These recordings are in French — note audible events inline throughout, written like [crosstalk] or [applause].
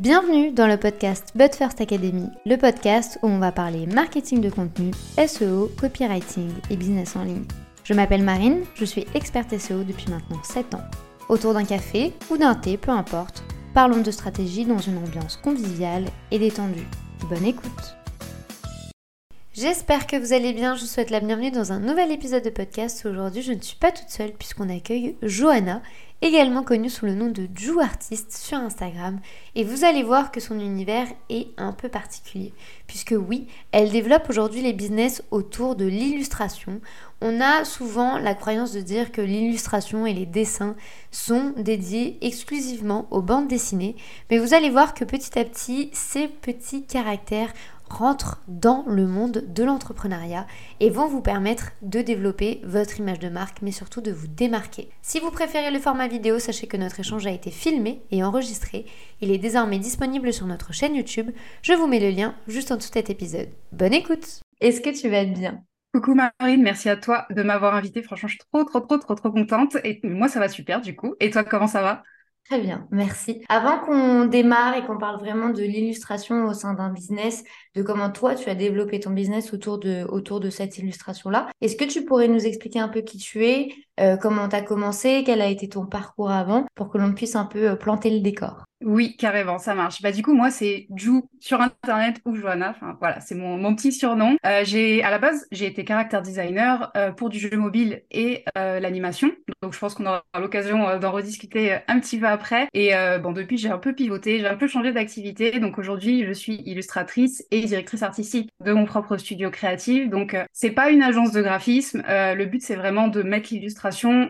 Bienvenue dans le podcast But First Academy, le podcast où on va parler marketing de contenu, SEO, copywriting et business en ligne. Je m'appelle Marine, je suis experte SEO depuis maintenant 7 ans. Autour d'un café ou d'un thé, peu importe, parlons de stratégie dans une ambiance conviviale et détendue. Bonne écoute J'espère que vous allez bien, je vous souhaite la bienvenue dans un nouvel épisode de podcast. Aujourd'hui je ne suis pas toute seule puisqu'on accueille Johanna, également connue sous le nom de Jou Artist sur Instagram. Et vous allez voir que son univers est un peu particulier. Puisque oui, elle développe aujourd'hui les business autour de l'illustration. On a souvent la croyance de dire que l'illustration et les dessins sont dédiés exclusivement aux bandes dessinées. Mais vous allez voir que petit à petit, ces petits caractères rentrent dans le monde de l'entrepreneuriat et vont vous permettre de développer votre image de marque, mais surtout de vous démarquer. Si vous préférez le format vidéo, sachez que notre échange a été filmé et enregistré. Il est désormais disponible sur notre chaîne YouTube. Je vous mets le lien juste en dessous de cet épisode. Bonne écoute Est-ce que tu vas bien? Coucou Marine, merci à toi de m'avoir invitée. Franchement, je suis trop, trop, trop, trop, trop contente. Et moi, ça va super du coup. Et toi, comment ça va? Très bien, merci. Avant qu'on démarre et qu'on parle vraiment de l'illustration au sein d'un business, de comment toi tu as développé ton business autour de, autour de cette illustration-là, est-ce que tu pourrais nous expliquer un peu qui tu es, euh, comment tu as commencé, quel a été ton parcours avant, pour que l'on puisse un peu euh, planter le décor oui, carrément, ça marche. Bah, du coup, moi, c'est Jou sur Internet ou Johanna. Enfin, voilà, c'est mon, mon petit surnom. Euh, j'ai, à la base, j'ai été character designer pour du jeu mobile et l'animation. Donc, je pense qu'on aura l'occasion d'en rediscuter un petit peu après. Et bon, depuis, j'ai un peu pivoté, j'ai un peu changé d'activité. Donc, aujourd'hui, je suis illustratrice et directrice artistique de mon propre studio créatif. Donc, c'est pas une agence de graphisme. le but, c'est vraiment de mettre l'illustration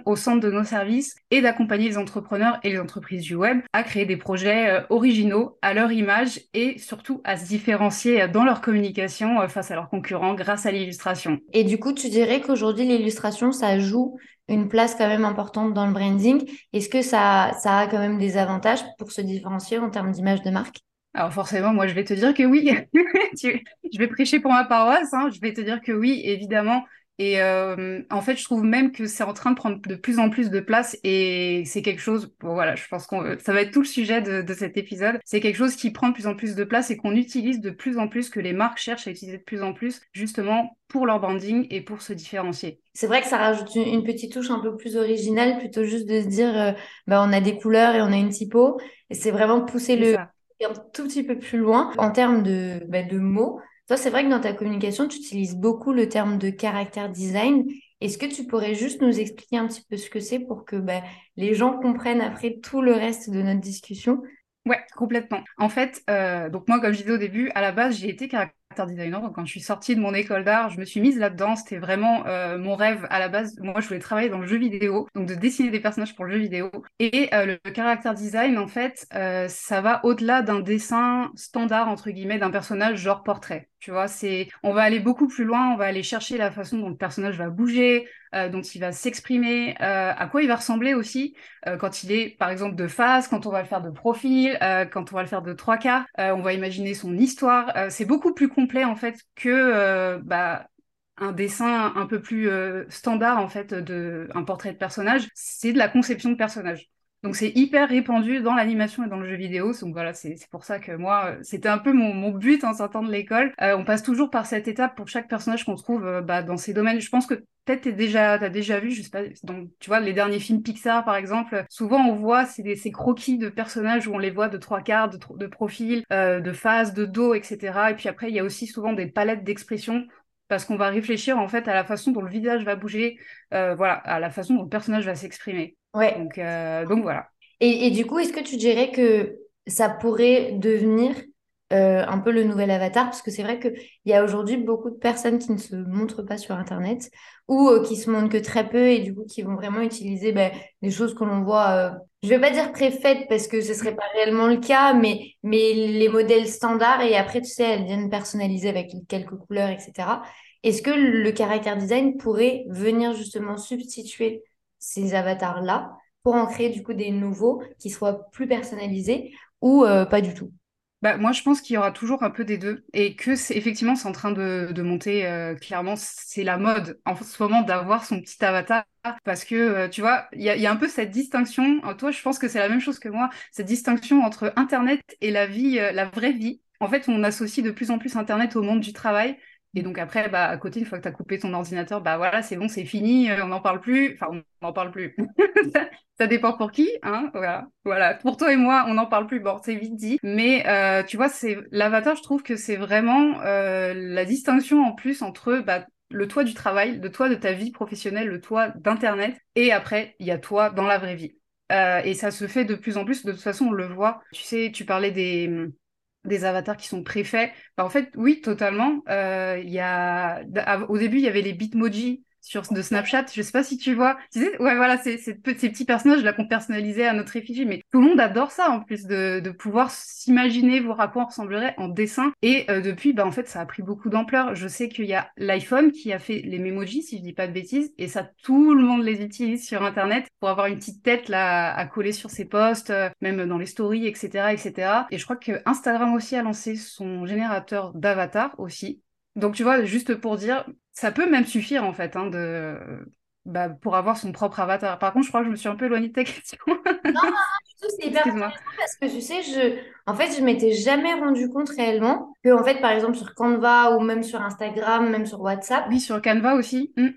au centre de nos services et d'accompagner les entrepreneurs et les entreprises du web à créer des projets euh, originaux à leur image et surtout à se différencier dans leur communication euh, face à leurs concurrents grâce à l'illustration. Et du coup, tu dirais qu'aujourd'hui, l'illustration, ça joue une place quand même importante dans le branding. Est-ce que ça, ça a quand même des avantages pour se différencier en termes d'image de marque? Alors forcément, moi je vais te dire que oui. [laughs] je vais prêcher pour ma paroisse. Hein. Je vais te dire que oui, évidemment, et euh, en fait, je trouve même que c'est en train de prendre de plus en plus de place et c'est quelque chose, bon, voilà, je pense que ça va être tout le sujet de, de cet épisode. C'est quelque chose qui prend de plus en plus de place et qu'on utilise de plus en plus, que les marques cherchent à utiliser de plus en plus, justement pour leur branding et pour se différencier. C'est vrai que ça rajoute une, petite touche un peu plus originale, plutôt juste de se dire, euh, bah, on a des couleurs et on a une typo. Et c'est vraiment pousser le un tout petit peu plus loin en termes de, bah, de mots. Toi, c'est vrai que dans ta communication, tu utilises beaucoup le terme de caractère design. Est-ce que tu pourrais juste nous expliquer un petit peu ce que c'est pour que ben, les gens comprennent après tout le reste de notre discussion? Ouais, complètement. En fait, euh, donc moi, comme je disais au début, à la base, j'ai été caractère designer. Donc, quand je suis sortie de mon école d'art, je me suis mise là-dedans. C'était vraiment euh, mon rêve à la base. Moi, je voulais travailler dans le jeu vidéo, donc de dessiner des personnages pour le jeu vidéo. Et euh, le caractère design, en fait, euh, ça va au-delà d'un dessin standard, entre guillemets, d'un personnage genre portrait. Tu vois, c'est, on va aller beaucoup plus loin, on va aller chercher la façon dont le personnage va bouger, euh, dont il va s'exprimer, à quoi il va ressembler aussi quand il est, par exemple, de face, quand on va le faire de profil, quand on va le faire de trois quarts, on va imaginer son histoire. c'est beaucoup plus en fait que bah, un dessin un peu plus standard en fait de un portrait de personnage. C'est de la conception de personnage. Donc c'est hyper répandu dans l'animation et dans le jeu vidéo. Donc voilà, c'est pour ça que moi, euh, c'était un peu mon, mon, but en sortant de l'école. Euh, on passe toujours par cette étape pour chaque personnage qu'on trouve euh, bah, dans ces domaines. Je pense que peut-être déjà, as déjà vu, je sais pas, donc tu vois, les derniers films Pixar par exemple, souvent on voit ces, ces croquis de personnages où on les voit de trois quarts, de, profil, de face, de dos, etc. Et puis après, il y a aussi souvent des palettes d'expressions parce qu'on va réfléchir en fait à la façon dont le visage va bouger, voilà, à la façon dont le personnage va s'exprimer. Ouais. Donc, euh, donc voilà. Et, et, du coup, est-ce que tu dirais que ça pourrait devenir euh, un peu le nouvel avatar? Parce que c'est vrai qu'il y a aujourd'hui beaucoup de personnes qui ne se montrent pas sur Internet ou euh, qui se montrent que très peu et du coup qui vont vraiment utiliser ben, des choses que l'on voit, je vais pas dire préfaites parce que ce serait pas réellement le cas, mais, mais les modèles standards et après, tu sais, elles viennent personnaliser avec quelques couleurs, etc. Est-ce que le caractère design pourrait venir justement substituer ces avatars-là pour en créer du coup des nouveaux qui soient plus personnalisés ou euh, pas du tout Bah, moi, je pense qu'il y aura toujours un peu des deux et que c'est effectivement c'est en train de, de monter. euh, clairement, c'est la mode en ce moment d'avoir son petit avatar parce que euh, tu vois, il y a, y a un peu cette distinction. Toi, je pense que c'est la même chose que moi, cette distinction entre Internet et la vie, la vraie vie. En fait, on associe de plus en plus Internet au monde du travail. Et donc après, bah, à côté, une fois que tu as coupé ton ordinateur, bah voilà, c'est bon, c'est fini, euh, on n'en parle plus. Enfin, on n'en parle plus. [laughs] ça, dépend pour qui, hein. Voilà. Voilà. Pour toi et moi, on n'en parle plus. Bon, c'est vite dit. Mais euh, tu vois, c'est l'avatar, je trouve que c'est vraiment euh, la distinction en plus entre bah, le toi du travail, le toi de ta vie professionnelle, le toi d'Internet. Et après, il y a toi dans la vraie vie. Et ça se fait de plus en plus. De toute façon, on le voit. Tu sais, tu parlais des des avatars qui sont préfaits. Bah, en fait, oui, totalement. Euh, y a... Au début, il y avait les Bitmoji sur de Snapchat. Je sais pas si tu vois. Tu sais, ouais, voilà, c'est ces petits personnages là qu'on personnalisait à notre effigie. Mais tout le monde adore ça en plus de, de pouvoir s'imaginer voir à quoi on ressemblerait en dessin. Et euh, depuis, bah en fait, ça a pris beaucoup d'ampleur. Je sais qu'il y a l'iPhone qui a fait les Memoji, si je dis pas de bêtises, et ça, tout le monde les utilise sur Internet pour avoir une petite tête là à coller sur ses posts, euh, même dans les stories, etc., etc. Et je crois que Instagram aussi a lancé son générateur d'avatar aussi. Donc, tu vois, juste pour dire, ça peut même suffire, en fait, hein, de... bah, pour avoir son propre avatar. Par contre, je crois que je me suis un peu éloignée de ta question. Non, non, non, du tout, c'est hyper intéressant parce que tu sais, je, en fait, je m'étais jamais rendu compte réellement que, en fait, par exemple, sur Canva ou même sur Instagram, même sur WhatsApp, Oui, sur Canva aussi. Hmm.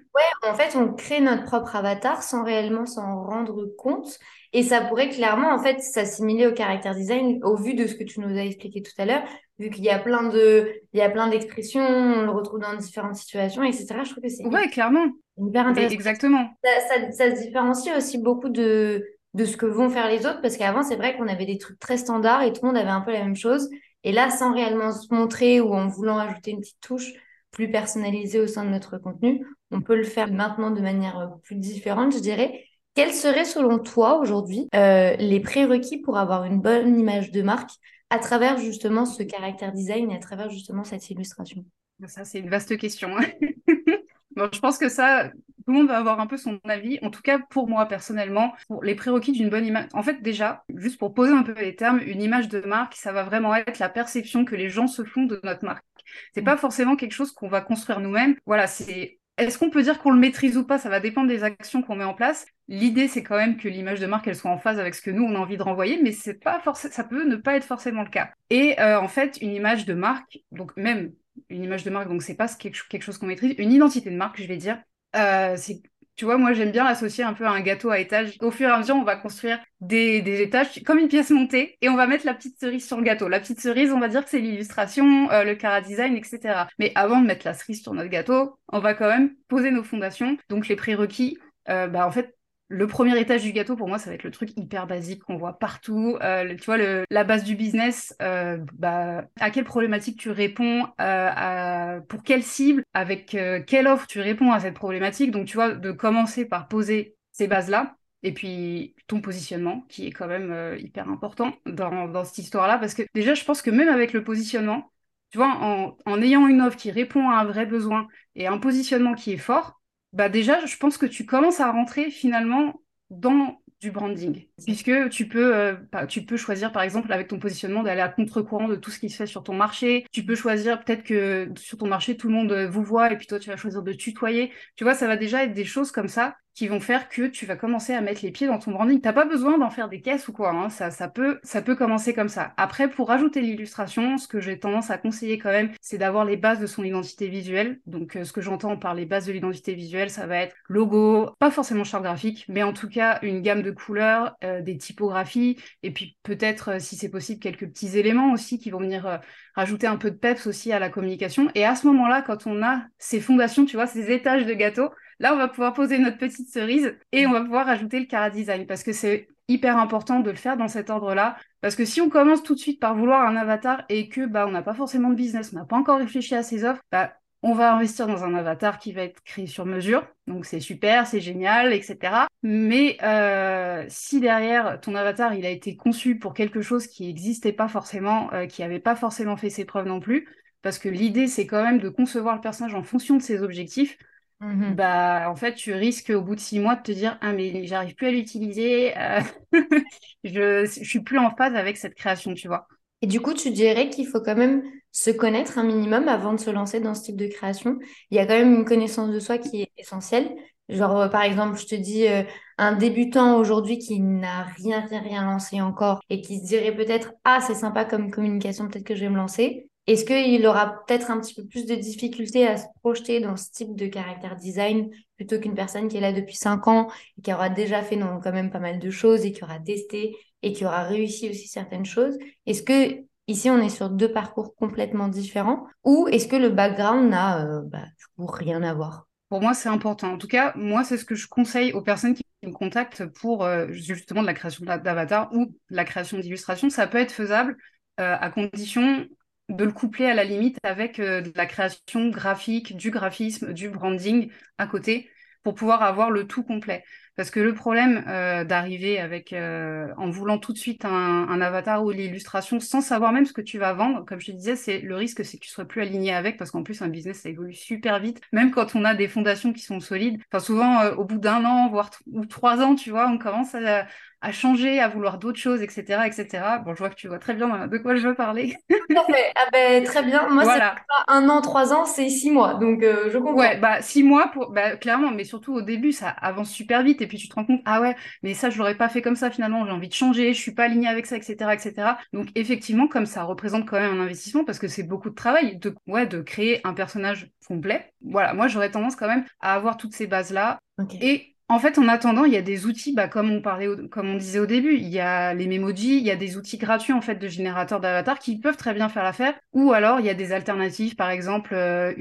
en fait, on crée notre propre avatar sans réellement s'en rendre compte. Et ça pourrait clairement, en fait, s'assimiler au caractère design au vu de ce que tu nous as expliqué tout à l'heure, vu qu'il y a plein de, il y a plein d'expressions, on le retrouve dans différentes situations, etc. Je trouve que c'est Ouais, clairement. hyper intéressant. Exactement. Ça, ça, ça se différencie aussi beaucoup de, de ce que vont faire les autres, parce qu'avant, c'est vrai qu'on avait des trucs très standards et tout le monde avait un peu la même chose. Et là, sans réellement se montrer ou en voulant ajouter une petite touche plus personnalisée au sein de notre contenu, on peut le faire maintenant de manière plus différente, je dirais. Quels seraient, selon toi, aujourd'hui, euh, les prérequis pour avoir une bonne image de marque à travers justement ce caractère design et à travers justement cette illustration? Ça, c'est une vaste question. [laughs] Je pense que ça, tout le monde va avoir un peu son avis. En tout cas, pour moi, personnellement, pour les prérequis d'une bonne image. En fait, déjà, juste pour poser un peu les termes, une image de marque, ça va vraiment être la perception que les gens se font de notre marque. C'est pas forcément quelque chose qu'on va construire nous-mêmes. Voilà, c'est. Est-ce qu'on peut dire qu'on le maîtrise ou pas? Ça va dépendre des actions qu'on met en place. L'idée, c'est quand même que l'image de marque, elle soit en phase avec ce que nous, on a envie de renvoyer, mais c'est pas forcément, ça peut ne pas être forcément le cas. Et euh, en fait, une image de marque, donc même une image de marque, donc c'est pas quelque, chose qu'on maîtrise, une identité de marque, je vais dire, euh, c'est tu vois, moi j'aime bien l'associer un peu à un gâteau à étage. Au fur et à mesure, on va construire des, étages comme une pièce montée et on va mettre la petite cerise sur le gâteau. La petite cerise, on va dire que c'est l'illustration, euh, le cara design, etc. Mais avant de mettre la cerise sur notre gâteau, on va quand même poser nos fondations. Donc les prérequis, euh, bah en fait, le premier étage du gâteau, pour moi, ça va être le truc hyper basique qu'on voit partout. Euh, tu vois, la base du business, euh, bah, à quelle problématique tu réponds, euh, pour quelle cible, avec quelle offre tu réponds à cette problématique. Donc, tu vois, de commencer par poser ces bases-là. Et puis ton positionnement, qui est quand même hyper important dans, cette histoire-là, parce que déjà, je pense que même avec le positionnement, tu vois, en ayant une offre qui répond à un vrai besoin et un positionnement qui est fort, bah déjà, je pense que tu commences à rentrer finalement dans du branding, puisque tu peux, euh, tu peux choisir par exemple avec ton positionnement d'aller à contre-courant de tout ce qui se fait sur ton marché. Tu peux choisir peut-être que sur ton marché tout le monde euh, vous voit et puis toi tu vas choisir de tutoyer. Tu vois, ça va déjà être des choses comme ça qui vont faire que tu vas commencer à mettre les pieds dans ton branding. T'as pas besoin d'en faire des caisses ou quoi, hein. ça, ça peut, ça peut commencer comme ça. Après, pour ajouter l'illustration, ce que j'ai tendance à conseiller quand même, c'est d'avoir les bases de son identité visuelle. Donc, euh, ce que j'entends par les bases de l'identité visuelle, ça va être logo, pas forcément charte graphique, mais en tout cas une gamme de couleurs, euh, des typographies, et puis peut-être, euh, si c'est possible, quelques petits éléments aussi qui vont venir rajouter un peu de peps aussi à la communication. Et à ce moment-là, quand on a ces fondations, tu vois, ces étages de gâteau, Là, on va pouvoir poser notre petite cerise et on va pouvoir ajouter le cara design parce que c'est hyper important de le faire dans cet ordre-là. Parce que si on commence tout de suite par vouloir un avatar et que bah on n'a pas forcément de business, on n'a pas encore réfléchi à ses offres, bah on va investir dans un avatar qui va être créé sur mesure. Donc c'est super, c'est génial, etc. Mais euh, si derrière ton avatar il a été conçu pour quelque chose qui n'existait pas forcément, euh, qui n'avait pas forcément fait ses preuves non plus, parce que l'idée c'est quand même de concevoir le personnage en fonction de ses objectifs Mhm. bah en fait tu risques au bout de six mois de te dire ah mais j'arrive plus à l'utiliser euh, [laughs] je je suis plus en phase avec cette création tu vois Et du coup, tu dirais qu'il faut quand même se connaître un minimum avant de se lancer dans ce type de création. Il y a quand même une connaissance de soi qui est essentielle. Genre, euh, par exemple, je te dis, euh, un débutant aujourd'hui qui n'a rien, rien, rien lancé encore et qui se dirait peut-être, ah, c'est sympa comme communication, peut-être que je vais me lancer. Est-ce qu'il aura peut-être un petit peu plus de difficultés à se projeter dans ce type de caractère design plutôt qu'une personne qui est là depuis 5 ans et qui aura déjà fait non, quand même pas mal de choses et qui aura testé et qui aura réussi aussi certaines choses? Est-ce que ici on est sur deux parcours complètement différents ou est-ce que le background n'a euh, bah, rien à voir? Pour moi, c'est important. En tout cas, moi, c'est ce que je conseille aux personnes qui me contactent pour euh, justement de la création d'avatar ou la création d'illustrations. Ça peut être faisable euh, à condition de le coupler à la limite avec euh, de la création graphique, du graphisme, du branding à côté pour pouvoir avoir le tout complet. Parce que le problème euh, d'arriver avec euh, en voulant tout de suite un, avatar ou l'illustration sans savoir même ce que tu vas vendre, comme je te disais, c'est le risque c'est que tu sois plus aligné avec parce qu'en plus un business ça évolue super vite. Même quand on a des fondations qui sont solides, enfin souvent au bout d'un an voire ou trois ans, tu vois, on commence à, à changer, à vouloir d'autres choses, etc., etc. Bon, je vois que tu vois très bien de quoi je veux parler. Ah ben, [laughs] très bien. Moi, c'est pas un an, trois ans, c'est six mois. Donc, euh, je comprends. Ouais, bah, six mois, pour... Bah, clairement, mais surtout au début, ça avance super vite. Et puis, tu te rends compte, ah ouais, mais ça, je l'aurais pas fait comme ça finalement. J'ai envie de changer, je suis pas alignée avec ça, etc., etc. Donc, effectivement, comme ça représente quand même un investissement parce que c'est beaucoup de travail de, ouais, de créer un personnage complet. Voilà, moi, j'aurais tendance quand même à avoir toutes ces bases-là. Et en fait, en attendant, il y a des outils, bah, comme on parlait, comme on disait au début, il y a les Memoji, il y a des outils gratuits en fait de générateurs d'avatar qui peuvent très bien faire l'affaire. Ou alors, il y a des alternatives, par exemple, euh,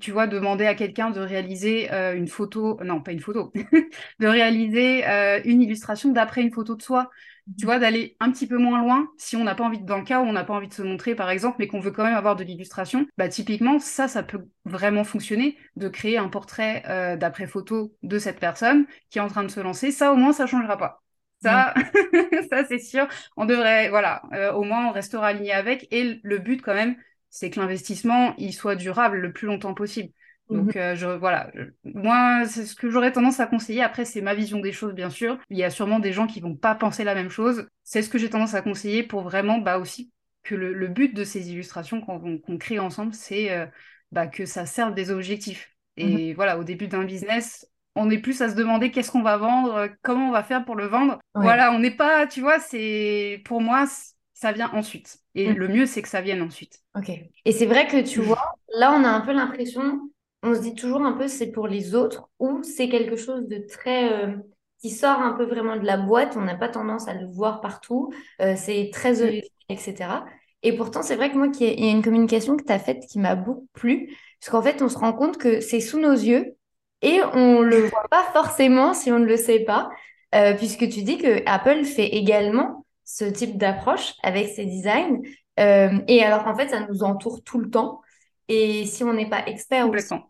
tu vois, demander à quelqu'un de réaliser euh, une photo, non, pas une photo, [laughs] de réaliser euh, une illustration d'après une photo de soi tu vois, d'aller un petit peu moins loin, si on n'a pas envie, dans le cas où on n'a pas envie de se montrer, par exemple, mais qu'on veut quand même avoir de l'illustration, bah typiquement, ça, ça peut vraiment fonctionner, de créer un portrait euh, d'après photo de cette personne qui est en train de se lancer. Ça, au moins, ça changera pas. Ça, [laughs] ça c'est sûr. On devrait, voilà, euh, au moins, on restera aligné avec. Et le but, quand même, c'est que l'investissement, il soit durable le plus longtemps possible. Donc, mhm. euh, je, voilà, moi, c'est ce que j'aurais tendance à conseiller. Après, c'est ma vision des choses, bien sûr. Il y a sûrement des gens qui vont pas penser la même chose. C'est ce que j'ai tendance à conseiller pour vraiment, bah, aussi, que le, but de ces illustrations qu'on crée ensemble, c'est euh, bah, que ça serve des objectifs. Et mhm. voilà, au début d'un business, on est plus à se demander qu'est-ce qu'on va vendre, comment on va faire pour le vendre. Voilà, on n'est pas, tu vois, c'est pour moi, ça vient ensuite. Et mhm. le mieux, c'est que ça vienne ensuite. Ok. Et c'est vrai que tu vois, là, on a un peu l'impression on se dit toujours un peu c'est pour les autres ou c'est quelque chose de très euh, qui sort un peu vraiment de la boîte. On n'a pas tendance à le voir partout. Euh, c'est très mm. etc. Et pourtant, c'est vrai que moi, il y a une communication que tu as faite qui m'a beaucoup plu. Parce qu'en fait, on se rend compte que c'est sous nos yeux et on le [laughs] voit pas forcément si on ne le sait pas. Euh, puisque tu dis que Apple fait également ce type d'approche avec ses designs. et alors, en fait, ça nous entoure tout le temps. Et si on n'est pas expert ou si on ne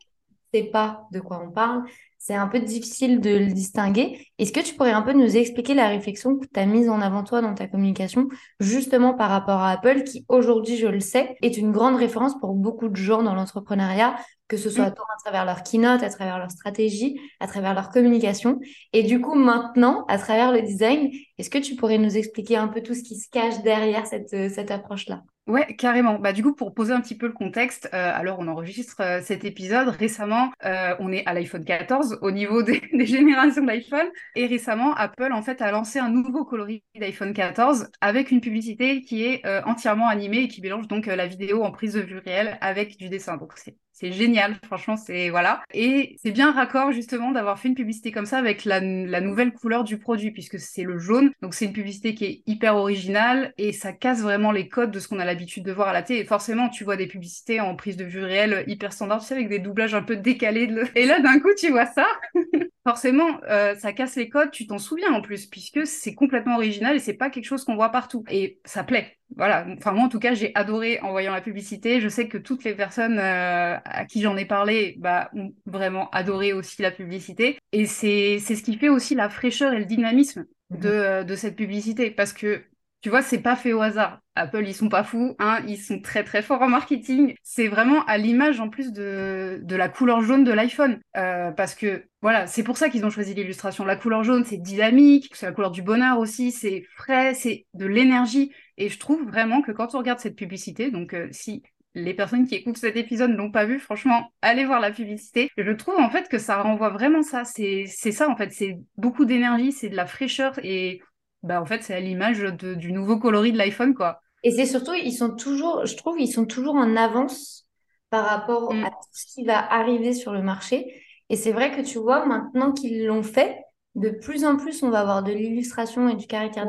sait pas de quoi on parle, c'est un peu difficile de le distinguer. Est-ce que tu pourrais un peu nous expliquer la réflexion que tu as mise en avant toi dans ta communication, justement par rapport à Apple, qui aujourd'hui, je le sais, est une grande référence pour beaucoup de gens dans l'entrepreneuriat, que ce soit mm. à travers leur keynote, à travers leur stratégie, à travers leur communication. Et du coup, maintenant, à travers le design, est-ce que tu pourrais nous expliquer un peu tout ce qui se cache derrière cette, cette approche-là? Ouais, carrément. Bah, du coup, pour poser un petit peu le contexte, euh, alors on enregistre euh, cet épisode. Récemment, euh, on est à l'iPhone 14 au niveau [laughs] des, générations d'iPhone. Et récemment, Apple, en fait, a lancé un nouveau coloris d'iPhone 14 avec une publicité qui est entièrement animée et qui mélange donc la vidéo en prise de vue réelle avec du dessin. Donc, c'est c'est génial, franchement, c'est voilà. Et c'est bien raccord justement d'avoir fait une publicité comme ça avec la, nouvelle couleur du produit, puisque c'est le jaune. Donc c'est une publicité qui est hyper originale et ça casse vraiment les codes de ce qu'on a l'habitude de voir à la télé. Et forcément, tu vois des publicités en prise de vue réelle hyper standard, tu sais, avec des doublages un peu décalés. [laughs] Et là, d'un coup, tu vois ça. [laughs] forcément, euh, ça casse les codes, tu t'en souviens en plus, puisque c'est complètement original et c'est pas quelque chose qu'on voit partout. Et ça plaît voilà, enfin moi en tout cas j'ai adoré en voyant la publicité. Je sais que toutes les personnes euh, à qui j'en ai parlé bah, ont vraiment adoré aussi la publicité. Et c'est ce qui fait aussi la fraîcheur et le dynamisme de, mhm. euh, de cette publicité. Parce que Tu vois, c'est pas fait au hasard. Apple, ils sont pas fous, hein, ils sont très très forts en marketing. C'est vraiment à l'image en plus de, de la couleur jaune de l'iPhone. Euh, parce que voilà, c'est pour ça qu'ils ont choisi l'illustration. La couleur jaune, c'est dynamique, c'est la couleur du bonheur aussi, c'est frais, c'est de l'énergie. Et je trouve vraiment que quand on regarde cette publicité, donc euh, si les personnes qui écoutent cet épisode ne l'ont pas vu, franchement, allez voir la publicité. Je trouve en fait que ça renvoie vraiment ça. C'est ça en fait, c'est beaucoup d'énergie, c'est de la fraîcheur et bah en fait c'est à l'image du nouveau coloris de l'iPhone quoi. Et c'est surtout ils sont toujours, je trouve, ils sont toujours en avance par rapport mm. à tout ce qui va arriver sur le marché. Et c'est vrai que tu vois maintenant qu'ils l'ont fait, de plus en plus on va avoir de l'illustration et du caractère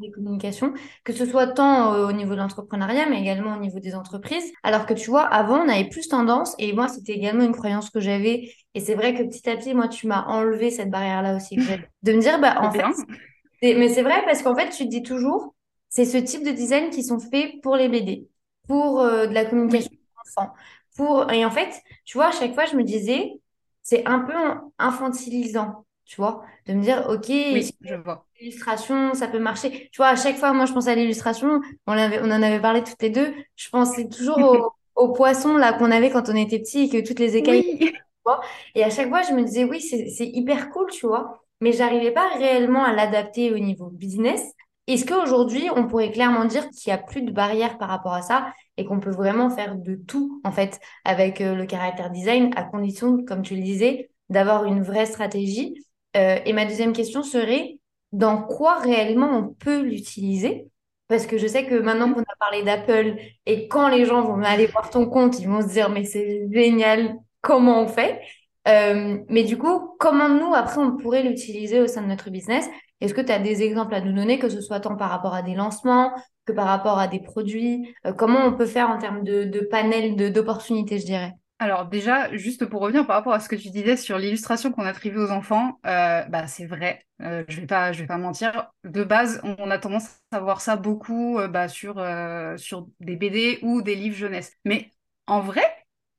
des communications, que ce soit tant euh, au niveau de l'entrepreneuriat, mais également au niveau des entreprises. Alors que tu vois, avant, on avait plus tendance, et moi, c'était également une croyance que j'avais, et c'est vrai que petit à petit, moi, tu m'as enlevé cette barrière-là aussi, de me dire, bah, en fait, mais c'est vrai parce qu'en fait, tu te dis toujours, c'est ce type de design qui sont faits pour les BD, pour euh, de la communication enfants. Pour... Et en fait, tu vois, à chaque fois, je me disais, c'est un peu infantilisant, tu vois, de me dire, OK, je vois. l'illustration, ça peut marcher. Tu vois, à chaque fois, moi, je pense à l'illustration, on, avait, on en avait parlé toutes les deux, je pensais toujours au [laughs] poissons là qu'on avait quand on était petit et que toutes les écailles. [laughs] Et à chaque fois, je me disais, oui, c'est hyper cool, tu vois mais j'arrivais pas réellement à l'adapter au niveau business. Est-ce qu'aujourd'hui, on pourrait clairement dire qu'il n'y a plus de barrières par rapport à ça et qu'on peut vraiment faire de tout, en fait, avec euh, le caractère design, à condition, comme tu le disais, d'avoir une vraie stratégie? Euh, Et ma deuxième question serait, dans quoi réellement on peut l'utiliser? Parce que je sais que maintenant qu'on a parlé d'Apple et quand les gens vont aller voir ton compte, ils vont se dire, mais c'est génial, comment on fait? Euh, mais du coup, comment nous, après, on pourrait l'utiliser au sein de notre business? Est-ce que tu as des exemples à nous donner, que ce soit tant par rapport à des lancements que par rapport à des produits? Euh, Comment on peut faire en termes de, de panel d'opportunités, je dirais? Alors déjà, juste pour revenir par rapport à ce que tu disais sur l'illustration qu'on attribue aux enfants, euh, bah c'est vrai. je vais pas, je vais pas mentir. De base, on a tendance à voir ça beaucoup bah, sur sur des BD ou des livres jeunesse. Mais en vrai,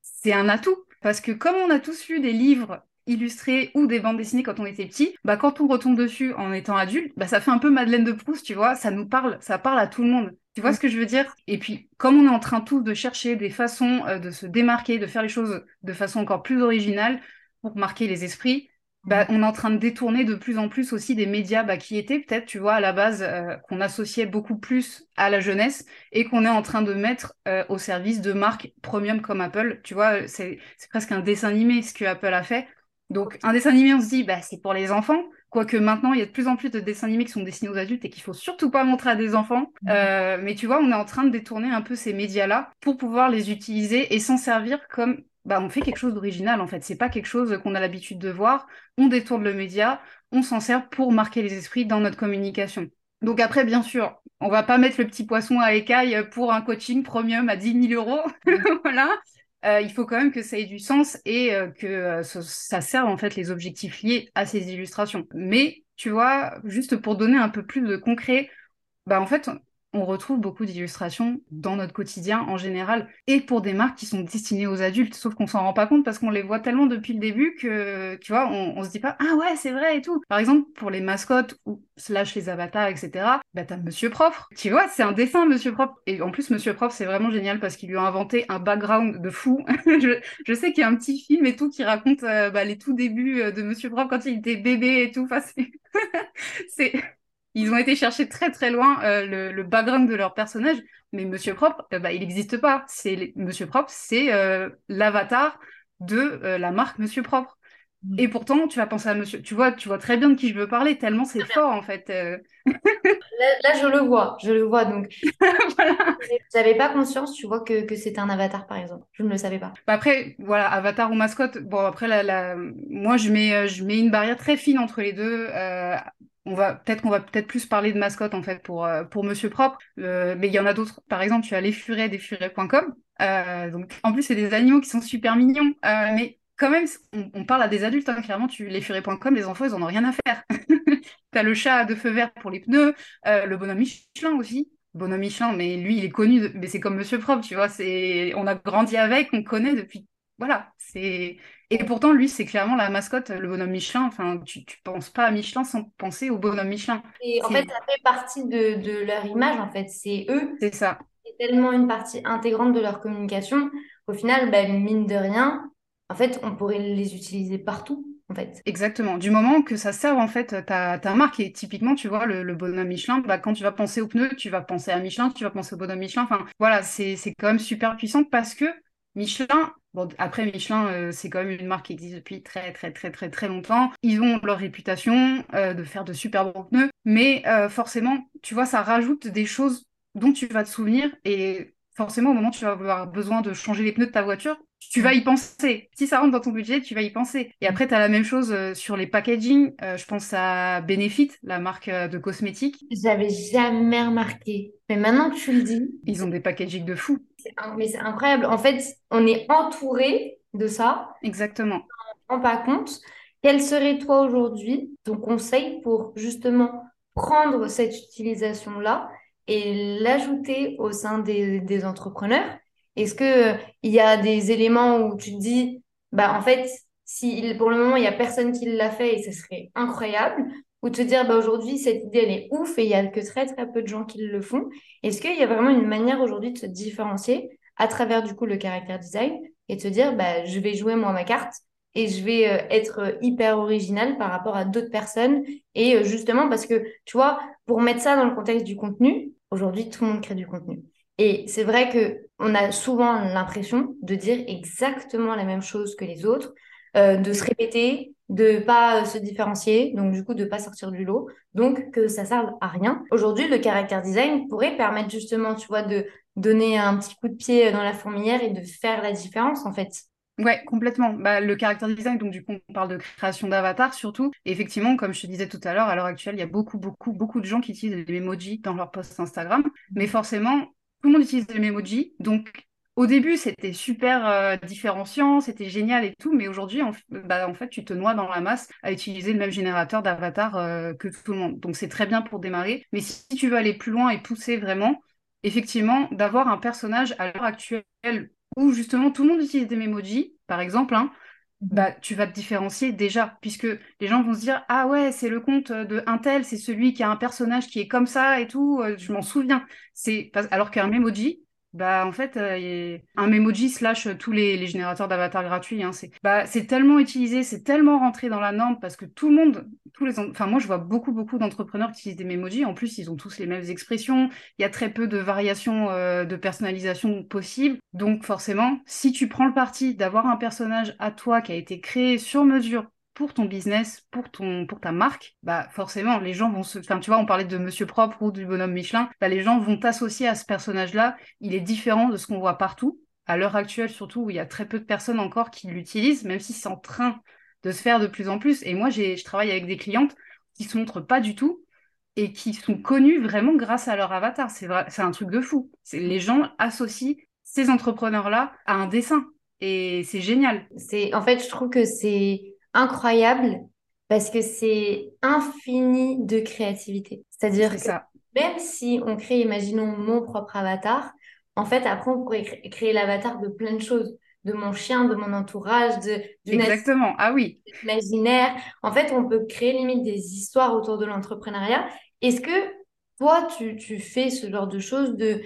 c'est un atout. Parce que comme on a tous lu des livres illustrés ou des bandes dessinées quand on était petit, bah quand on retombe dessus en étant adulte, bah ça fait un peu Madeleine de Proust, tu vois, ça nous parle, ça parle à tout le monde. Tu vois ce que je veux dire? Et puis, comme on est en train tous de chercher des façons euh, de se démarquer, de faire les choses de façon encore plus originale pour marquer les esprits, bah, on est en train de détourner de plus en plus aussi des médias bah, qui étaient peut-être, tu vois, à la base, euh, qu'on associait beaucoup plus à la jeunesse et qu'on est en train de mettre euh, au service de marques premium comme Apple. Tu vois, c'est presque un dessin animé ce que Apple a fait. Donc, un dessin animé, on se dit, bah, c'est pour les enfants. Quoique maintenant, il y a de plus en plus de dessins animés qui sont destinés aux adultes et qu'il faut surtout pas montrer à des enfants. Mmh. Euh, mais tu vois, on est en train de détourner un peu ces médias-là pour pouvoir les utiliser et s'en servir comme bah, on fait quelque chose d'original en fait. C'est pas quelque chose qu'on a l'habitude de voir. On détourne le média, on s'en sert pour marquer les esprits dans notre communication. Donc après, bien sûr, on va pas mettre le petit poisson à écaille pour un coaching premium à 10 000 euros. [laughs] voilà. Euh, il faut quand même que ça ait du sens et euh, que euh, ça serve en fait les objectifs liés à ces illustrations. Mais tu vois, juste pour donner un peu plus de concret, bah en fait, on retrouve beaucoup d'illustrations dans notre quotidien en général et pour des marques qui sont destinées aux adultes, sauf qu'on s'en rend pas compte parce qu'on les voit tellement depuis le début que, tu vois, on, se dit pas, ah ouais, c'est vrai et tout. Par exemple, pour les mascottes ou slash les avatars, etc., bah t'as Monsieur Propre. Tu vois, c'est un dessin Monsieur Propre. Et en plus, Monsieur Propre, c'est vraiment génial parce qu'ils lui ont inventé un background de fou. [laughs] je, sais qu'il y a un petit film et tout qui raconte euh, bah, les tout débuts euh, de Monsieur Propre quand il était bébé et tout. Enfin, c'est [laughs] ils ont été chercher très très loin euh, le, background de leur personnage, mais Monsieur Propre, euh, bah, il n'existe pas. C'est Monsieur Propre, c'est euh, l'avatar de la marque Monsieur Propre. Mm. Et pourtant, tu vas penser à Monsieur, tu vois, tu vois très bien de qui je veux parler, tellement c'est fort en fait. là, je le vois, je le vois donc. [laughs] voilà. J'avais pas conscience, tu vois, que, que c'était un avatar par exemple. Je ne le savais pas. Bah, après, voilà, avatar ou mascotte. Bon, après, la, moi, je mets, je mets une barrière très fine entre les deux on va peut-être qu'on va peut-être plus parler de mascotte en fait pour euh, Monsieur Propre, euh, mais il y en a d'autres. Par exemple, tu as les furets des furets.com. Euh, en plus c'est des animaux qui sont super mignons, mais quand même on, parle à des adultes hein, clairement. Tu les furets.com, les enfants ils en ont rien à faire. [laughs] tu as le chat de feu vert pour les pneus, le bonhomme Michelin aussi. Bonhomme Michelin, mais lui il est connu, mais c'est comme Monsieur Propre, tu vois. On a grandi avec, on connaît depuis. Voilà, c'est Et pourtant, lui, c'est clairement la mascotte, le bonhomme Michelin. Enfin, tu, tu penses pas à Michelin sans penser au bonhomme Michelin. Et en fait, ça fait partie de, de leur image, en fait. C'est eux. C'est ça. C'est tellement une partie intégrante de leur communication. Au final, bah, mine de rien, en fait, on pourrait les utiliser partout. En fait. Exactement. Du moment que ça serve en fait ta, ta marque et typiquement tu vois le, le bonhomme Michelin, bah, quand tu vas penser aux pneus, tu vas penser à Michelin, tu vas penser au bonhomme Michelin. Enfin voilà, c'est quand même super puissant parce que Michelin, bon, après Michelin, euh, c'est quand même une marque qui existe depuis très très très très très longtemps. Ils ont leur réputation euh, de faire de super bons pneus, mais euh, forcément, tu vois, ça rajoute des choses dont tu vas te souvenir et forcément, au moment où tu vas avoir besoin de changer les pneus de ta voiture, tu vas y penser. Si ça rentre dans ton budget, tu vas y penser. Et après, tu as la même chose sur les packaging. je pense à Benefit, la marque de cosmétiques. J'avais jamais remarqué. Mais maintenant que tu le dis. Ils ont des packaging de fou. Mais c'est incroyable. En fait, on est entouré de ça. Exactement. On ne rend pas compte. Quel serait, toi, aujourd'hui, ton conseil pour justement prendre cette utilisation-là et l'ajouter au sein des, entrepreneurs Est-ce qu'il il y a des éléments où tu te dis, bah, en fait, si pour le moment, il n'y a personne qui l'a fait et ce serait incroyable ou te dire bah, aujourd'hui cette idée elle est ouf et il y a que très très peu de gens qui le font. Est-ce qu'il y a vraiment une manière aujourd'hui de se différencier à travers du coup le caractère design et te dire bah, je vais jouer moi ma carte et je vais euh, être hyper original par rapport à d'autres personnes et euh, justement parce que tu vois pour mettre ça dans le contexte du contenu aujourd'hui tout le monde crée du contenu et c'est vrai que on a souvent l'impression de dire exactement la même chose que les autres euh, de se répéter de pas se différencier, donc du coup de pas sortir du lot, donc que ça serve à rien. Aujourd'hui, le caractère design pourrait permettre justement, tu vois, de donner un petit coup de pied dans la fourmilière et de faire la différence en fait. Ouais, complètement. Bah, le caractère design, donc du coup, on parle de création d'avatar surtout. Et effectivement, comme je te disais tout à l'heure, à l'heure actuelle, il y a beaucoup, beaucoup, beaucoup de gens qui utilisent les emojis dans leur post Instagram. Mais forcément, tout le monde utilise les emojis. Donc, au début, c'était super euh, différenciant, c'était génial et tout, mais aujourd'hui, en, bah, en, fait, tu te noies dans la masse à utiliser le même générateur d'avatar euh, que tout le monde. Donc, c'est très bien pour démarrer. Mais si tu veux aller plus loin et pousser vraiment, effectivement, d'avoir un personnage à l'heure actuelle où justement tout le monde utilise des emojis, par exemple, hein. Bah, tu vas te différencier déjà, puisque les gens vont se dire Ah ouais, c'est le compte de Intel, c'est celui qui a un personnage qui est comme ça et tout, euh, je m'en souviens. C'est Alors qu'un emoji, bah en fait, euh, un Memoji slash tous les, générateurs d'avatars gratuits, hein, c'est bah, tellement utilisé, c'est tellement rentré dans la norme parce que tout le monde, tous les, enfin moi je vois beaucoup beaucoup d'entrepreneurs qui utilisent des Memoji. En plus, ils ont tous les mêmes expressions. Il y a très peu de variations euh, de personnalisation possibles. Donc forcément, si tu prends le parti d'avoir un personnage à toi qui a été créé sur mesure pour ton business, pour ton, pour ta marque, bah forcément, les gens vont se, enfin tu vois, on parlait de Monsieur Propre ou du bonhomme Michelin, bah, les gens vont t'associer à ce personnage-là. Il est différent de ce qu'on voit partout. À l'heure actuelle, surtout, où il y a très peu de personnes encore qui l'utilisent, même si c'est en train de se faire de plus en plus. Et moi, j'ai, je travaille avec des clientes qui se montrent pas du tout et qui sont connues vraiment grâce à leur avatar. C'est vrai, c'est un truc de fou. C'est les gens associent ces entrepreneurs-là à un dessin et c'est génial. C'est en fait, je trouve que c'est incroyable parce que c'est infini de créativité. C'est-à-dire que même si on crée, imaginons, mon propre avatar, en fait, après, on pourrait créer l'avatar de plein de choses de mon chien, de mon entourage, de Exactement. Ah oui. Imaginaire. En fait, on peut créer limite des histoires autour de l'entrepreneuriat. Est-ce que toi, tu, tu, fais ce genre de choses de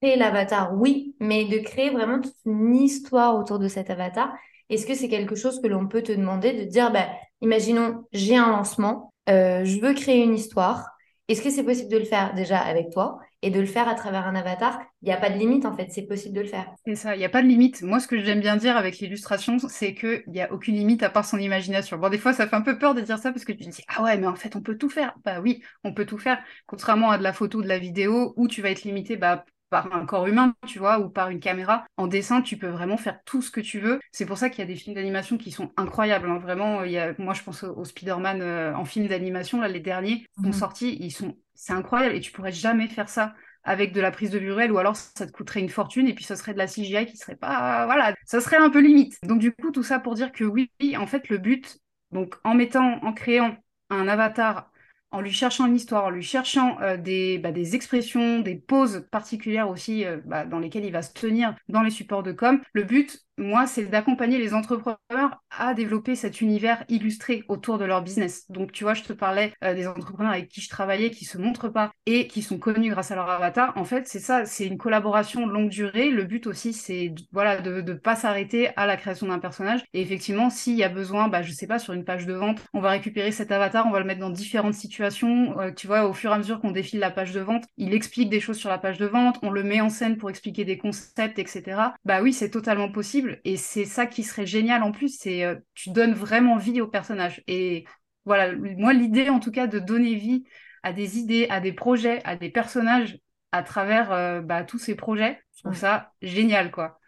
créer l'avatar? Oui, mais de créer vraiment toute une histoire autour de cet avatar. Est-ce que c'est quelque chose que l'on peut te demander de dire, bah, imaginons, j'ai un lancement, euh, je veux créer une histoire. Est-ce que c'est possible de le faire déjà avec toi et de le faire à travers un avatar? Il n'y a pas de limite en fait, c'est possible de le faire. C'est ça, il n'y a pas de limite. Moi, ce que j'aime bien dire avec l'illustration, c'est qu'il n'y a aucune limite à part son imagination. Bon, des fois, ça fait un peu peur de dire ça parce que tu te dis, ah ouais, mais en fait, on peut tout faire. Bah oui, on peut tout faire. Contrairement à de la photo, de la vidéo, où tu vas être limité bah, par un corps humain, tu vois, ou par une caméra. En dessin, tu peux vraiment faire tout ce que tu veux. C'est pour ça qu'il y a des films d'animation qui sont incroyables. Hein. Vraiment, il y a, moi, je pense au, Spider-Man euh, en film d'animation, là, les derniers qui sont mhm. sortis, ils sont, c'est incroyable. Et tu pourrais jamais faire ça avec de la prise de vue réelle ou alors ça te coûterait une fortune et puis ça serait de la CGI qui serait pas voilà ça serait un peu limite donc du coup tout ça pour dire que oui en fait le but donc en mettant en créant un avatar en lui cherchant une histoire, en lui cherchant euh, des, bah, des expressions, des poses particulières aussi euh, bah, dans lesquelles il va se tenir dans les supports de com. Le but, moi, c'est d'accompagner les entrepreneurs à développer cet univers illustré autour de leur business. Donc, tu vois, je te parlais euh, des entrepreneurs avec qui je travaillais, qui se montrent pas et qui sont connus grâce à leur avatar. En fait, c'est ça, c'est une collaboration de longue durée. Le but aussi, c'est de ne pas s'arrêter à la création d'un personnage. Et effectivement, s'il y a besoin, bah, je sais pas, sur une page de vente, on va récupérer cet avatar, on va le mettre dans différentes situations. Euh, tu vois, au fur et à mesure qu'on défile la page de vente, il explique des choses sur la page de vente, on le met en scène pour expliquer des concepts, etc. Bah oui, c'est totalement possible. Et c'est ça qui serait génial en plus, c'est euh, tu donnes vraiment vie au personnage. Et voilà, moi, l'idée en tout cas de donner vie à des idées, à des projets, à des personnages à travers euh, bah, tous ces projets, je trouve ça génial, quoi.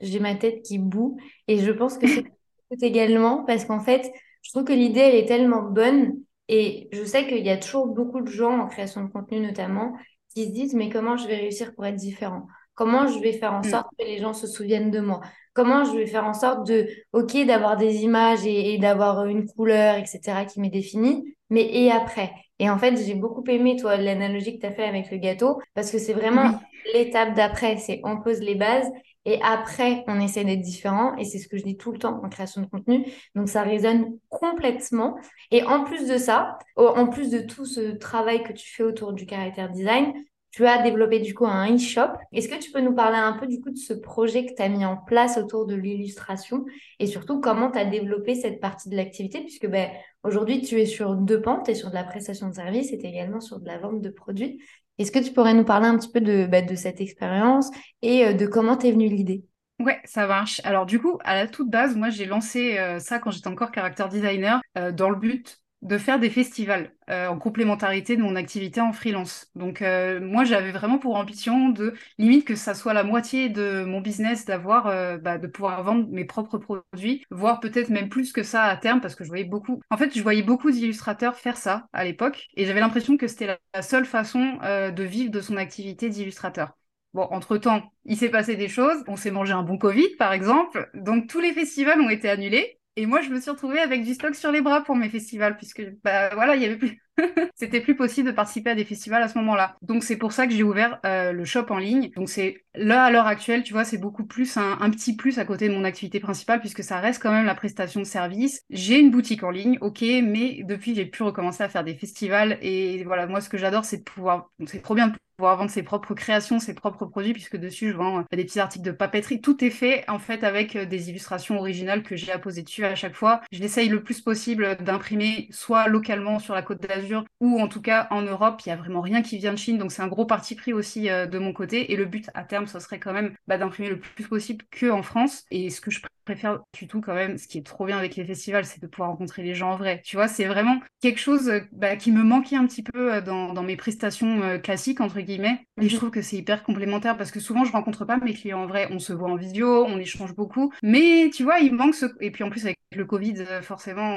J'ai ma tête qui boue et je pense que c'est [laughs] également parce qu'en fait, je trouve que l'idée, elle est tellement bonne et je sais qu'il y a toujours beaucoup de gens en création de contenu notamment qui se disent mais comment je vais réussir pour être différent? Comment je vais faire en mm. sorte que les gens se souviennent de moi? Comment je vais faire en sorte de, ok, d'avoir des images et, d'avoir une couleur, etc., qui m'est définie, mais et après? Et en fait, j'ai beaucoup aimé, toi, l'analogie que tu as fait avec le gâteau, parce que c'est vraiment l'étape d'après, c'est on pose les bases et après, on essaie d'être différent. Et c'est ce que je dis tout le temps en création de contenu. Donc, ça résonne complètement. Et en plus de ça, en plus de tout ce travail que tu fais autour du caractère design, tu as développé du coup un e-shop. Est-ce que tu peux nous parler un peu du coup de ce projet que tu as mis en place autour de l'illustration et surtout comment tu as développé cette partie de l'activité? Puisque ben, aujourd'hui tu es sur deux pentes, et sur de la prestation de services et également sur de la vente de produits. Est-ce que tu pourrais nous parler un petit peu de, ben, cette expérience et euh, de comment t'es venue l'idée? Ouais, ça marche. Alors du coup, à la toute base, moi j'ai lancé euh, ça quand j'étais encore character designer euh, dans le but de faire des festivals euh, en complémentarité de mon activité en freelance. Donc euh, moi j'avais vraiment pour ambition de limite que ça soit la moitié de mon business d'avoir euh, bah, de pouvoir vendre mes propres produits, voire peut-être même plus que ça à terme parce que je voyais beaucoup. En fait je voyais beaucoup d'illustrateurs faire ça à l'époque et j'avais l'impression que c'était la, seule façon de vivre de son activité d'illustrateur. Bon, entre-temps, il s'est passé des choses. On s'est mangé un bon Covid, par exemple. Donc, tous les festivals ont été annulés. Et moi, je me suis retrouvée avec du stock sur les bras pour mes festivals, puisque bah voilà, il y avait plus. [laughs] C'était plus possible de participer à des festivals à ce moment-là. Donc c'est pour ça que j'ai ouvert euh, le shop en ligne. Donc c'est là à l'heure actuelle, tu vois, c'est beaucoup plus un, petit plus à côté de mon activité principale puisque ça reste quand même la prestation de service. J'ai une boutique en ligne, ok, mais depuis j'ai pu recommencer à faire des festivals et voilà, moi ce que j'adore c'est de pouvoir, c'est trop bien de pouvoir vendre ses propres créations, ses propres produits, puisque dessus, je vends euh, des petits articles de papeterie. Tout est fait, en fait, avec euh, des illustrations originales que j'ai apposées dessus à chaque fois. Je l'essaye le plus possible d'imprimer soit localement sur la côte d'Azur, ou en tout cas en Europe. Il y a vraiment rien qui vient de Chine, donc c'est un gros parti pris aussi euh, de mon côté. Et le but, à terme, ce serait quand même bah, d'imprimer le plus possible que en France. Et ce que je préfère du tout quand même, ce qui est trop bien avec les festivals, c'est de pouvoir rencontrer les gens en vrai. Tu vois, c'est vraiment quelque chose bah, qui me manquait un petit peu dans, dans mes prestations classiques, entre guillemets. Et je mhm. trouve que c'est hyper complémentaire parce que souvent je rencontre pas mes clients en vrai. On se voit en visio, on échange beaucoup. Mais tu vois, il manque ce. Et puis en plus, avec le Covid, euh, forcément,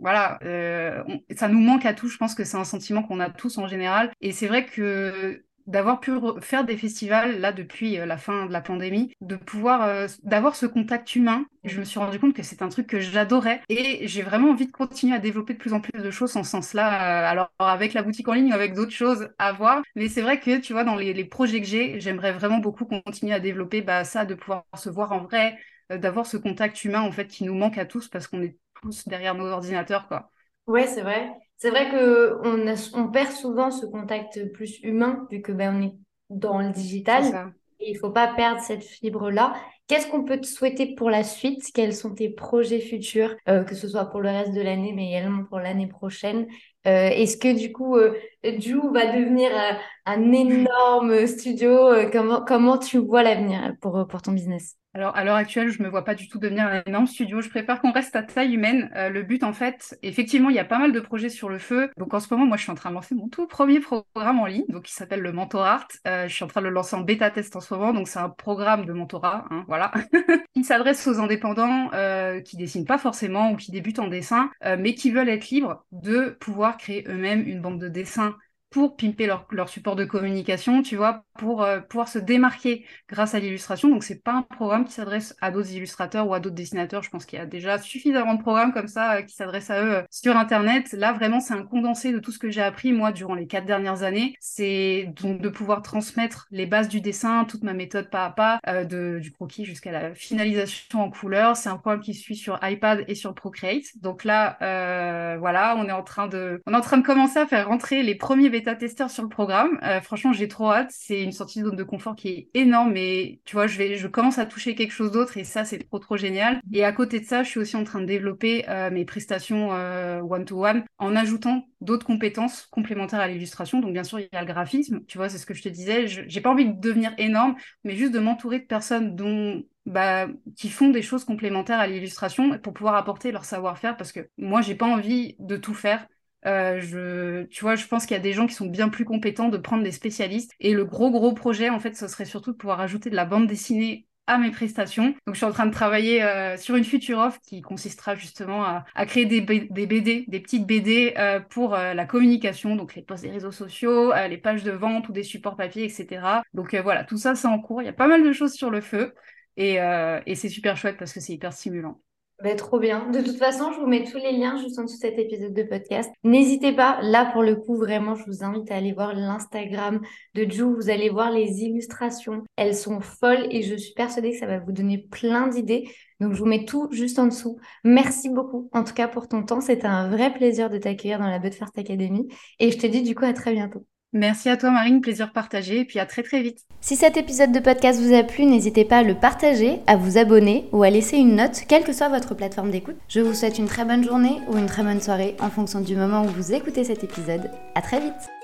voilà, euh, ça nous manque à tous. Je pense que c'est un sentiment qu'on a tous en général. Et c'est vrai que d'avoir pu faire des festivals là depuis euh, la fin de la pandémie, de pouvoir euh, d'avoir ce contact humain. Je me suis rendu compte que c'est un truc que j'adorais et j'ai vraiment envie de continuer à développer de plus en plus de choses en ce sens-là. Euh, alors avec la boutique en ligne, avec d'autres choses à voir, mais c'est vrai que tu vois dans les, projets que j'ai, j'aimerais vraiment beaucoup continuer à développer bah, ça, de pouvoir se voir en vrai, d'avoir ce contact humain en fait qui nous manque à tous parce qu'on est tous derrière nos ordinateurs quoi. Ouais, c'est vrai. C'est vrai que on, on perd souvent ce contact plus humain vu que ben, on est dans le digital. Et il faut pas perdre cette fibre-là. Qu'est-ce qu'on peut te souhaiter pour la suite? Quels sont tes projets futurs, euh, que ce soit pour le reste de l'année, mais également pour l'année prochaine? Euh, Est-ce que du coup, euh, va devenir euh, un énorme studio comment, comment tu vois l'avenir pour, pour ton business? Alors, à l'heure actuelle, je me vois pas du tout devenir un énorme studio. Je préfère qu'on reste à taille humaine. Euh, le but, en fait, effectivement, il y a pas mal de projets sur le feu. Donc, en ce moment, moi, je suis en train de lancer mon tout premier programme en ligne, donc qui s'appelle le Mentor Art. Euh, je suis en train de le lancer en bêta test en ce moment. Donc, c'est un programme de mentorat, hein, voilà, [laughs] qui s'adresse aux indépendants euh, qui dessinent pas forcément ou qui débutent en dessin, mais qui veulent être libres de pouvoir créer eux-mêmes une banque de dessins pour pimper leur, leur support de communication, tu vois, pour euh, pouvoir se démarquer grâce à l'illustration. Donc, c'est pas un programme qui s'adresse à d'autres illustrateurs ou à d'autres dessinateurs. Je pense qu'il y a déjà suffisamment de programmes comme ça euh, qui s'adressent à eux euh, sur Internet. Là, vraiment, c'est un condensé de tout ce que j'ai appris, moi, durant les quatre dernières années. C'est donc de pouvoir transmettre les bases du dessin, toute ma méthode pas à pas, de, du croquis jusqu'à la finalisation en couleur. C'est un programme qui suit sur iPad et sur Procreate. Donc là, voilà, on est en train de, on est en train de commencer à faire rentrer les premiers bêta-testeurs sur le programme. franchement, j'ai trop hâte. C'est une sortie de zone de confort qui est énorme, mais tu vois, je, vais, je commence à toucher quelque chose d'autre et ça, c'est trop, trop génial. Et à côté de ça, je suis aussi en train de développer euh, mes prestations euh, one-to-one en ajoutant d'autres compétences complémentaires à l'illustration. Donc, bien sûr, il y a le graphisme, tu vois, c'est ce que je te disais. J'ai pas envie de devenir énorme, mais juste de m'entourer de personnes dont bah, qui font des choses complémentaires à l'illustration pour pouvoir apporter leur savoir-faire parce que moi j'ai pas envie de tout faire euh, je, tu vois, je pense qu'il y a des gens qui sont bien plus compétents de prendre des spécialistes. Et le gros, gros projet, en fait, ce serait surtout de pouvoir ajouter de la bande dessinée à mes prestations. Donc, je suis en train de travailler euh, sur une future offre qui consistera justement à, créer des, BD, des petites BD euh, pour la communication, donc les posts des réseaux sociaux, les pages de vente ou des supports papier, etc. Donc, voilà, tout ça, c'est en cours. Il y a pas mal de choses sur le feu. Et c'est super chouette parce que c'est hyper stimulant. Bah, trop bien. De toute façon, je vous mets tous les liens juste en dessous de cet épisode de podcast. N'hésitez pas, là pour le coup, vraiment, je vous invite à aller voir l'Instagram de Ju. Vous allez voir les illustrations. Elles sont folles et je suis persuadée que ça va vous donner plein d'idées. Donc, je vous mets tout juste en dessous. Merci beaucoup, en tout cas, pour ton temps. C'était un vrai plaisir de t'accueillir dans la First Academy. Et je te dis du coup à très bientôt. Merci à toi Marine, plaisir partagé et puis à très très vite. Si cet épisode de podcast vous a plu, n'hésitez pas à le partager, à vous abonner ou à laisser une note, quelle que soit votre plateforme d'écoute. Je vous souhaite une très bonne journée ou une très bonne soirée en fonction du moment où vous écoutez cet épisode. À très vite